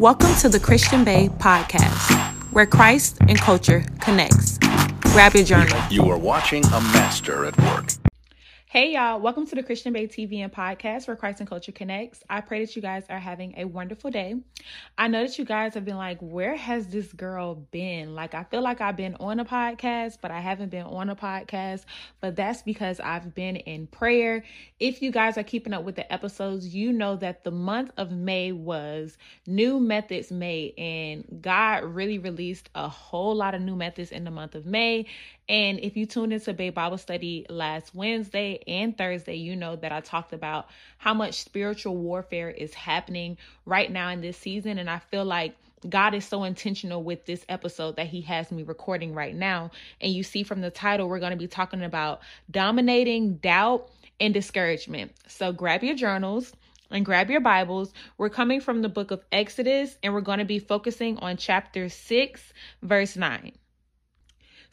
Welcome to the Christian Bae podcast, where Christ and culture connects. Grab your journal. You are watching a master at work. Hey y'all, welcome to the Christian Bae TV and podcast where Christ and Culture connects. I pray that you guys are having a wonderful day. I know that you guys have been like, where has this girl been? Like, I feel like I've been on a podcast, but I haven't been on a podcast. But that's because I've been in prayer. If you guys are keeping up with the episodes, you know that the month of May was New Methods May, and God really released a whole lot of new methods in the month of May. And if you tuned into Bae Bible Study last Wednesday and Thursday, you know that I talked about how much spiritual warfare is happening right now in this season. And I feel like God is so intentional with this episode that He has me recording right now. And you see from the title, we're going to be talking about dominating doubt and discouragement. So grab your journals and grab your Bibles. We're coming from the book of Exodus and we're going to be focusing on chapter 6, verse 9.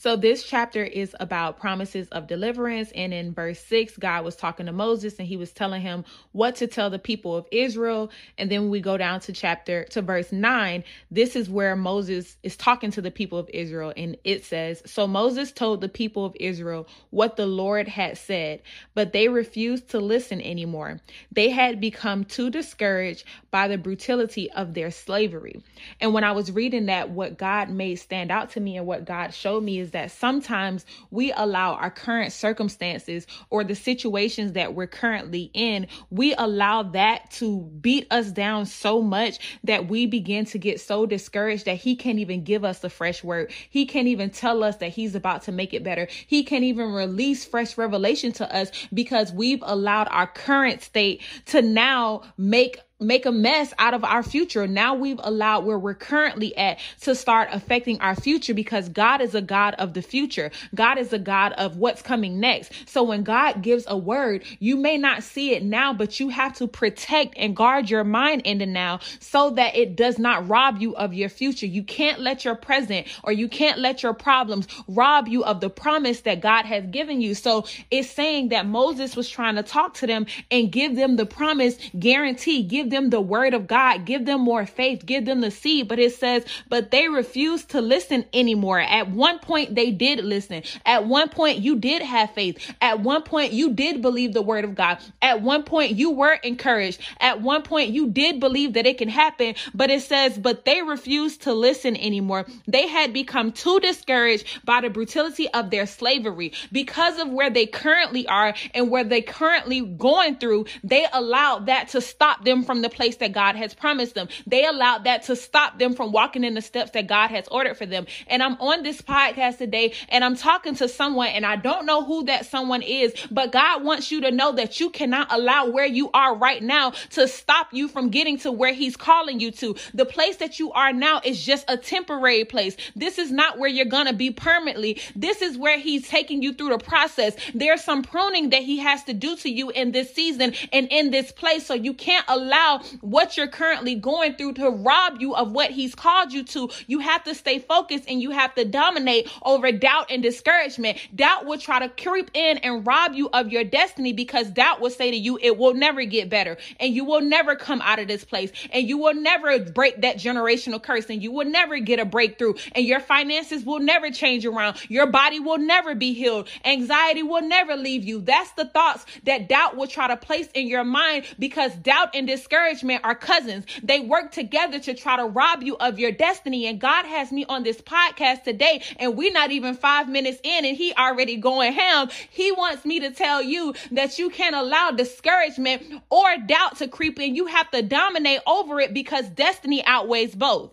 So this chapter is about promises of deliverance. And in verse six, God was talking to Moses and he was telling him what to tell the people of Israel. And then we go down to chapter to verse nine. This is where Moses is talking to the people of Israel. And it says, So Moses told the people of Israel what the Lord had said, but they refused to listen anymore. They had become too discouraged by the brutality of their slavery. And when I was reading that, what God made stand out to me and what God showed me is that sometimes we allow our current circumstances or the situations that we're currently in, we allow that to beat us down so much that we begin to get so discouraged that He can't even give us a fresh word. He can't even tell us that He's about to make it better. He can't even release fresh revelation to us because we've allowed our current state to now make make a mess out of our future. Now we've allowed where we're currently at to start affecting our future because God is a God of the future. God is a God of what's coming next. So when God gives a word, you may not see it now, but you have to protect and guard your mind in the now so that it does not rob you of your future. You can't let your present or you can't let your problems rob you of the promise that God has given you. So it's saying that Moses was trying to talk to them and give them the promise guarantee, give them the word of God, give them more faith, give them the seed. But it says, but they refused to listen anymore. At one point, they did listen. At one point, you did have faith. At one point, you did believe the word of God. At one point, you were encouraged. At one point, you did believe that it can happen. But it says, but they refused to listen anymore. They had become too discouraged by the brutality of their slavery because of where they currently are and where they currently going through. They allowed that to stop them from the place that God has promised them. They allowed that to stop them from walking in the steps that God has ordered for them. And I'm on this podcast today and I'm talking to someone and I don't know who that someone is, but God wants you to know that you cannot allow where you are right now to stop you from getting to where he's calling you to. The place that you are now is just a temporary place. This is not where you're going to be permanently. This is where he's taking you through the process. There's some pruning that he has to do to you in this season and in this place. So you can't allow what you're currently going through to rob you of what he's called you to. You have to stay focused and you have to dominate over doubt and discouragement. Doubt will try to creep in and rob you of your destiny because doubt will say to you, it will never get better and you will never come out of this place and you will never break that generational curse and you will never get a breakthrough and your finances will never change around. Your body will never be healed. Anxiety will never leave you. That's the thoughts that doubt will try to place in your mind because doubt and discouragement encouragement are cousins. They work together to try to rob you of your destiny. And God has me on this podcast today, and we're not even five minutes in, and He already going ham. He wants me to tell you that you can't allow discouragement or doubt to creep in. You have to dominate over it because destiny outweighs both.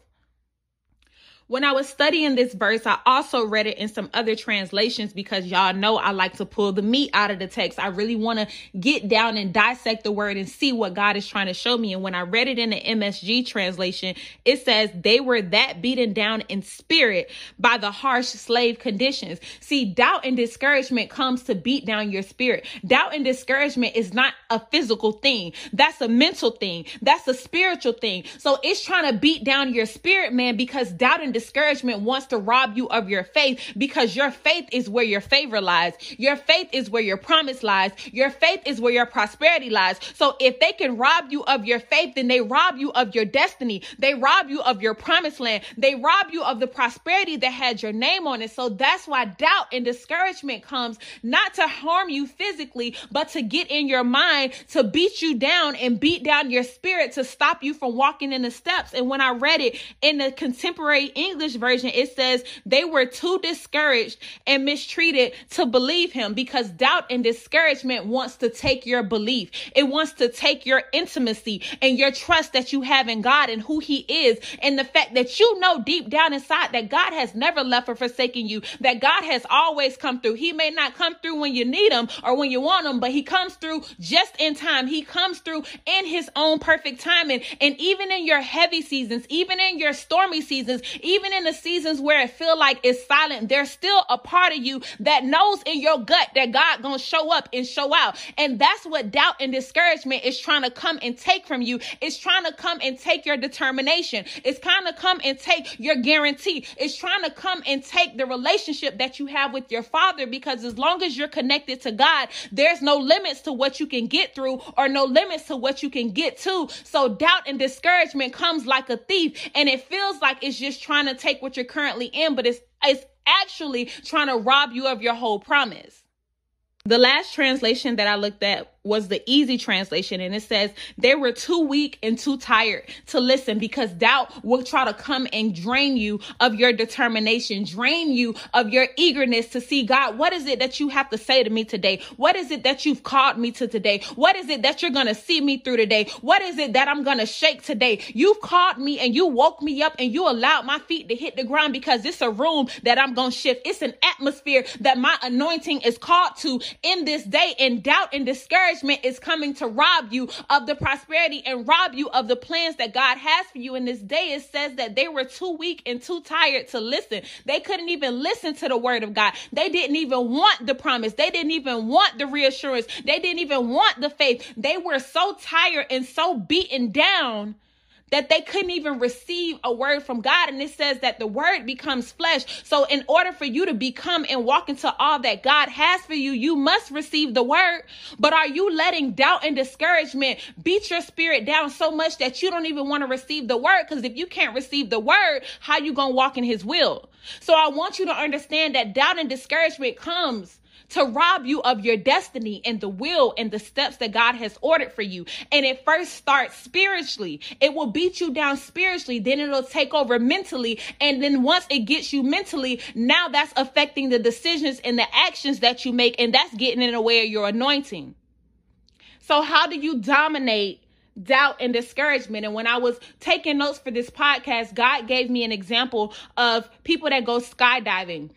When I was studying this verse, I also read it in some other translations because y'all know I like to pull the meat out of the text. I really want to get down and dissect the word and see what God is trying to show me. And when I read it in the MSG translation, it says they were that beaten down in spirit by the harsh slave conditions. See, doubt and discouragement comes to beat down your spirit. Doubt and discouragement is not a physical thing. That's a mental thing. That's a spiritual thing. So it's trying to beat down your spirit, man, because doubt and discouragement wants to rob you of your faith because your faith is where your favor lies. Your faith is where your promise lies. Your faith is where your prosperity lies. So if they can rob you of your faith, then they rob you of your destiny. They rob you of your promised land. They rob you of the prosperity that had your name on it. So that's why doubt and discouragement comes not to harm you physically, but to get in your mind, to beat you down and beat down your spirit to stop you from walking in the steps. And when I read it in the contemporary English version, it says they were too discouraged and mistreated to believe him because doubt and discouragement wants to take your belief. It wants to take your intimacy and your trust that you have in God and who he is and the fact that you know deep down inside that God has never left or forsaken you, that God has always come through. He may not come through when you need him or when you want him, but he comes through just in time. He comes through in his own perfect timing. And even in your heavy seasons, even in your stormy seasons, even in the seasons where it feel like it's silent, there's still a part of you that knows in your gut that God gonna show up and show out. And that's what doubt and discouragement is trying to come and take from you. It's trying to come and take your determination. It's trying to come and take your guarantee. It's trying to come and take the relationship that you have with your father because as long as you're connected to God, there's no limits to what you can get through or no limits to what you can get to. So doubt and discouragement comes like a thief and it feels like it's just trying to take what you're currently in, but it's it's actually trying to rob you of your whole promise. The last translation that I looked at was the easy translation and it says they were too weak and too tired to listen because doubt will try to come and drain you of your determination, drain you of your eagerness to see God. What is it that you have to say to me today? What is it that you've called me to today? What is it that you're to see me through today? What is it that I'm to shake today? You've called me and you woke me up and you allowed my feet to hit the ground because it's a room that I'm to shift. It's an atmosphere that my anointing is called to in this day and doubt and discouragement is coming to rob you of the prosperity and rob you of the plans that God has for you in this day. It says that they were too weak and too tired to listen. They couldn't even listen to the word of God. They didn't even want the promise. They didn't even want the reassurance. They didn't even want the faith. They were so tired and so beaten down that they couldn't even receive a word from God. And it says that the word becomes flesh. So, in order for you to become and walk into all that God has for you, you must receive the word. But are you letting doubt and discouragement beat your spirit down so much that you don't even want to receive the word? Because if you can't receive the word, how you to walk in his will? So, I want you to understand that doubt and discouragement comes to rob you of your destiny and the will and the steps that God has ordered for you. And it first starts spiritually. It will beat you down spiritually, then it'll take over mentally. And then once it gets you mentally, now that's affecting the decisions and the actions that you make, and that's getting in the way of your anointing. So, how do you dominate? doubt and discouragement. And when I was taking notes for this podcast, God gave me an example of people that go skydiving.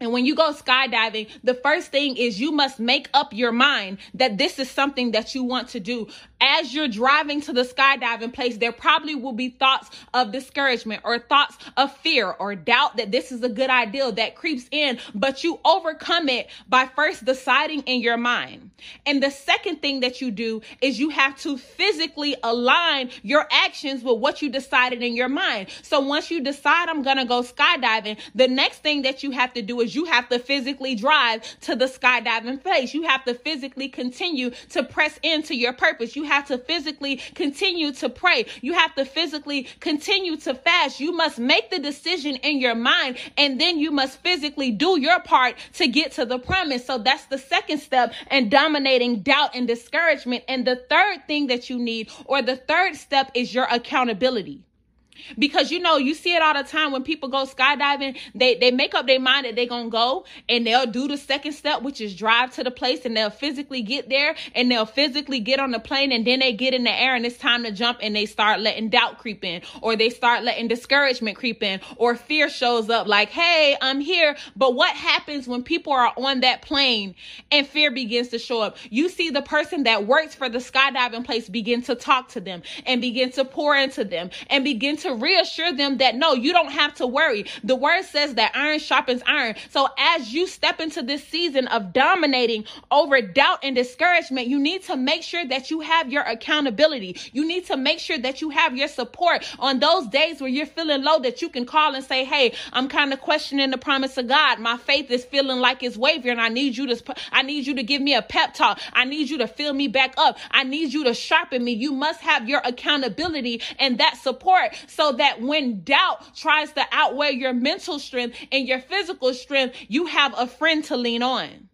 And when you go skydiving, the first thing is you must make up your mind that this is something that you want to do as you're driving to the skydiving place, there probably will be thoughts of discouragement or thoughts of fear or doubt that this is a good idea that creeps in, but you overcome it by first deciding in your mind. And the second thing that you do is you have to physically align your actions with what you decided in your mind. So once you decide I'm going to go skydiving, the next thing that you have to do is you have to physically drive to the skydiving place. You have to physically continue to press into your purpose. You have to physically continue to pray. You have to physically continue to fast. You must make the decision in your mind and then you must physically do your part to get to the promise. So that's the second step and dominating doubt and discouragement. And the third thing that you need or the third step is your accountability because you know you see it all the time when people go skydiving they they make up their mind that they're gonna go and they'll do the second step which is drive to the place and they'll physically get there and they'll physically get on the plane and then they get in the air and it's time to jump and they start letting doubt creep in or they start letting discouragement creep in or fear shows up like hey i'm here. But what happens when people are on that plane and fear begins to show up? You see the person that works for the skydiving place begin to talk to them and begin to pour into them and begin to to reassure them that no, you don't have to worry. The word says that iron sharpens iron. So as you step into this season of dominating over doubt and discouragement, you need to make sure that you have your accountability. You need to make sure that you have your support on those days where you're feeling low that you can call and say, Hey, I'm kind of questioning the promise of God. My faith is feeling like it's wavering. I need you to, I need you to give me a pep talk. I need you to fill me back up. I need you to sharpen me. You must have your accountability and that support so that when doubt tries to outweigh your mental strength and your physical strength, you have a friend to lean on.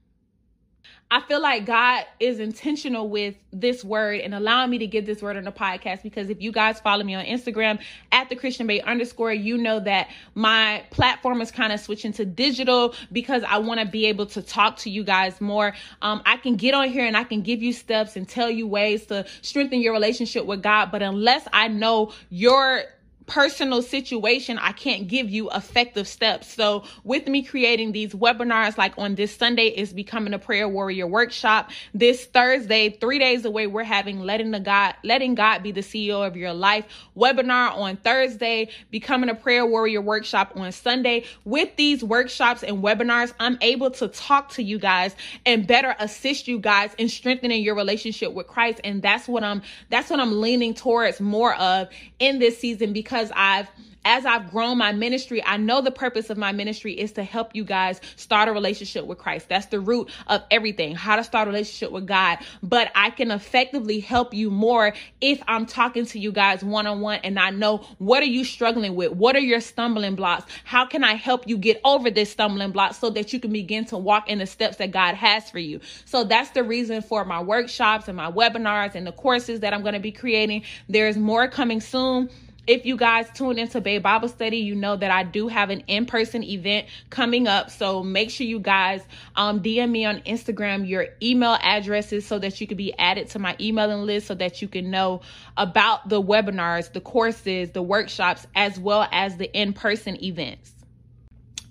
I feel like God is intentional with this word and allowing me to give this word on the podcast because if you guys follow me on Instagram at the Christian Bae underscore, you know that my platform is kind of switching to digital because I want to be able to talk to you guys more. Um, I can get on here and I can give you steps and tell you ways to strengthen your relationship with God, but unless I know your personal situation, I can't give you effective steps. So, with me creating these webinars, like on this Sunday is becoming a prayer warrior workshop. This Thursday, three days away, we're having letting the God, letting God be the CEO of your life webinar on Thursday, becoming a prayer warrior workshop on Sunday. With these workshops and webinars, I'm able to talk to you guys and better assist you guys in strengthening your relationship with Christ. And that's what I'm, that's what I'm leaning towards more of in this season because because I've as I've grown my ministry, I know the purpose of my ministry is to help you guys start a relationship with Christ. That's the root of everything, how to start a relationship with God. But I can effectively help you more if I'm talking to you guys one on one and I know what are you struggling with? What are your stumbling blocks? How can I help you get over this stumbling block so that you can begin to walk in the steps that God has for you? So that's the reason for my workshops and my webinars and the courses that I'm going to be creating. There's more coming soon if you guys tune into Bae Bible Study, you know that I do have an in-person event coming up. So make sure you guys um, DM me on Instagram your email addresses so that you can be added to my emailing list so that you can know about the webinars, the courses, the workshops, as well as the in-person events.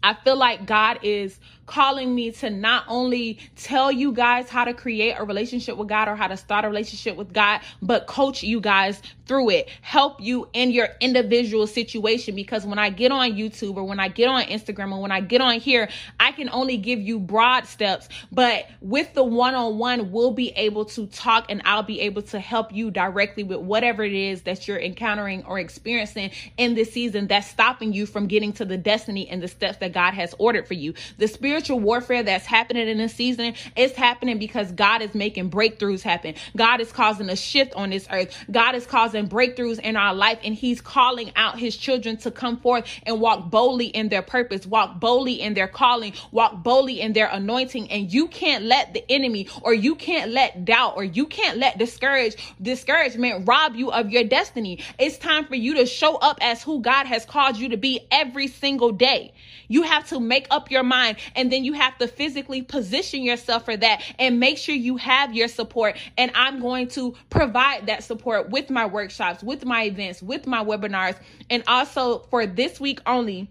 I feel like God is calling me to not only tell you guys how to create a relationship with God or how to start a relationship with God, but coach you guys through it, help you in your individual situation. Because when I get on YouTube or when I get on Instagram or when I get on here, I can only give you broad steps, but with the one on one, we'll be able to talk and I'll be able to help you directly with whatever it is that you're encountering or experiencing in this season that's stopping you from getting to the destiny and the steps that God has ordered for you. The spiritual warfare that's happening in this season is happening because God is making breakthroughs happen. God is causing a shift on this earth. God is causing causing breakthroughs in our life and he's calling out his children to come forth and walk boldly in their purpose, walk boldly in their calling, walk boldly in their anointing. And you can't let the enemy or you can't let doubt or you can't let discourage discouragement rob you of your destiny. It's time for you to show up as who God has called you to be every single day. You have to make up your mind and then you have to physically position yourself for that and make sure you have your support. And I'm going to provide that support with my workshops, with my events, with my webinars. And also for this week only,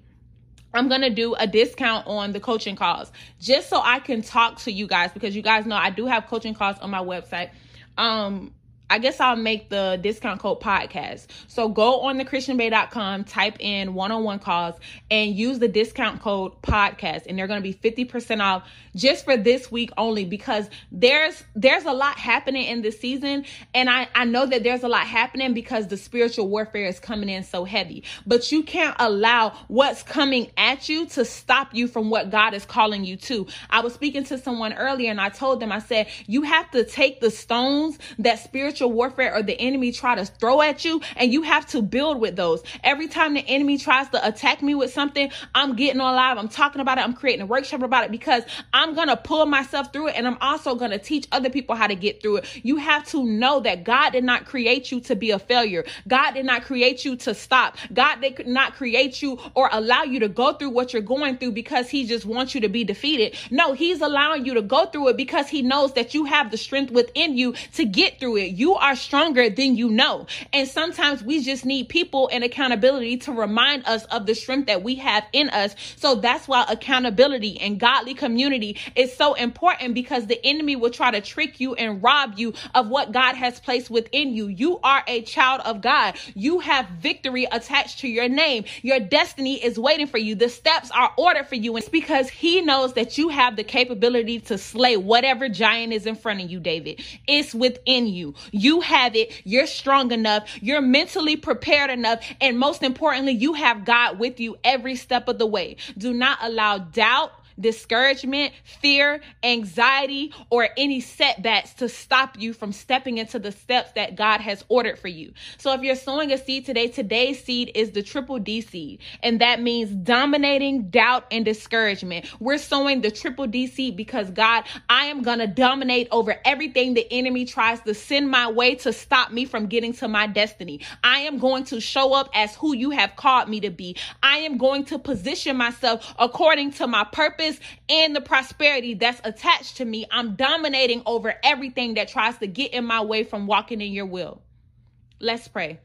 I'm going to do a discount on the coaching calls just so I can talk to you guys because you guys know I do have coaching calls on my website. Um, I guess I'll make the discount code podcast. So go on the christianbae.com, type in one on one calls, and use the discount code podcast. And they're going to be 50% off just for this week only because there's there's a lot happening in this season. And I, I know that there's a lot happening because the spiritual warfare is coming in so heavy. But you can't allow what's coming at you to stop you from what God is calling you to. I was speaking to someone earlier and I told them, I said, you have to take the stones that spiritual spiritual warfare or the enemy try to throw at you and you have to build with those. Every time the enemy tries to attack me with something, I'm getting on live, I'm talking about it, I'm creating a workshop about it because I'm to pull myself through it and I'm also to teach other people how to get through it. You have to know that God did not create you to be a failure. God did not create you to stop. God did not create you or allow you to go through what you're going through because he just wants you to be defeated. No, he's allowing you to go through it because he knows that you have the strength within you to get through it. You Are stronger than you know. And sometimes we just need people and accountability to remind us of the strength that we have in us. So that's why accountability and godly community is so important because the enemy will try to trick you and rob you of what God has placed within you. You are a child of God. You have victory attached to your name. Your destiny is waiting for you. The steps are ordered for you. And it's because he knows that you have the capability to slay whatever giant is in front of you, David. It's within. You have it. You're strong enough. You're mentally prepared enough. And most importantly, you have God with you every step of the way. Do not allow doubt discouragement, fear, anxiety, or any setbacks to stop you from stepping into the steps that God has ordered for you. So if you're sowing a seed today, today's seed is the triple D seed, and that means dominating doubt and discouragement. We're sowing the triple D seed because God, I am going to dominate over everything the enemy tries to send my way to stop me from getting to my destiny. I am going to show up as who you have called me to be. I am going to position myself according to my purpose purpose and the prosperity that's attached to me. I'm dominating over everything that tries to get in my way from walking in your will. Let's pray.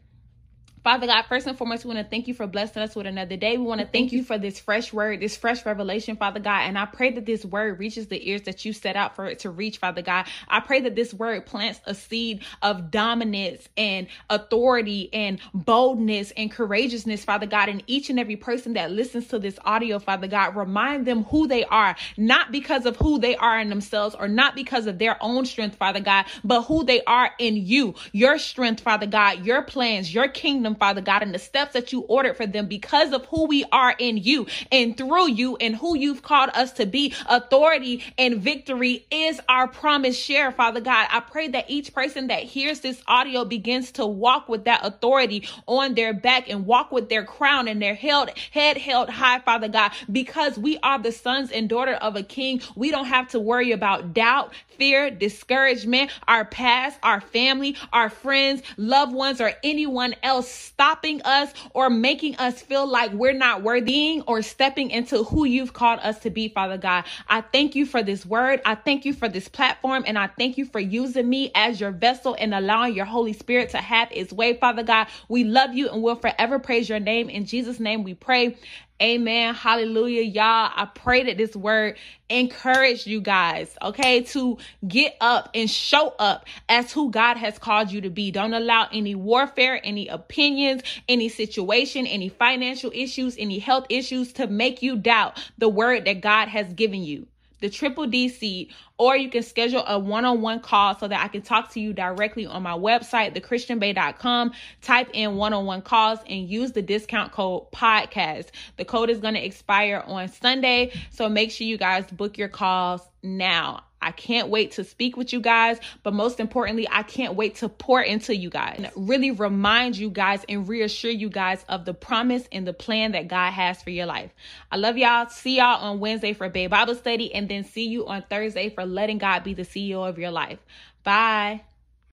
Father God, first and foremost, we want to thank you for blessing us with another day. We want to mm-hmm. thank you for this fresh word, this fresh revelation, Father God. And I pray that this word reaches the ears that you set out for it to reach, Father God. I pray that this word plants a seed of dominance and authority and boldness and courageousness, Father God, in each and every person that listens to this audio, Father God. Remind them who they are, not because of who they are in themselves or not because of their own strength, Father God, but who they are in you, your strength, Father God, your plans, your kingdom, Father God, and the steps that you ordered for them because of who we are in you and through you and who you've called us to be. Authority and victory is our promise share, Father God. I pray that each person that hears this audio begins to walk with that authority on their back and walk with their crown and their held, head held high, Father God, because we are the sons and daughter of a king. We don't have to worry about doubt, fear, discouragement, our past, our family, our friends, loved ones, or anyone else stopping us or making us feel like we're not worthy or stepping into who you've called us to be, Father God. I thank you for this word. I thank you for this platform and I thank you for using me as your vessel and allowing your Holy Spirit to have its way, Father God. We love you and will forever praise your name. In Jesus' name we pray. Amen. Hallelujah. Y'all, I pray that this word encourage you guys, okay, to get up and show up as who God has called you to be. Don't allow any warfare, any opinions, any situation, any financial issues, any health issues to make you doubt the word that God has given you the triple D seed, or you can schedule a one on one call so that I can talk to you directly on my website, thechristianbae.com. Type in one on one calls and use the discount code podcast. The code is going to expire on Sunday, so make sure you guys book your calls now. I can't wait to speak with you guys, but most importantly, I can't wait to pour into you guys and really remind you guys and reassure you guys of the promise and the plan that God has for your life. I love y'all. See y'all on Wednesday for Bae Bible Study and then see you on Thursday for letting God be the CEO of your life. Bye.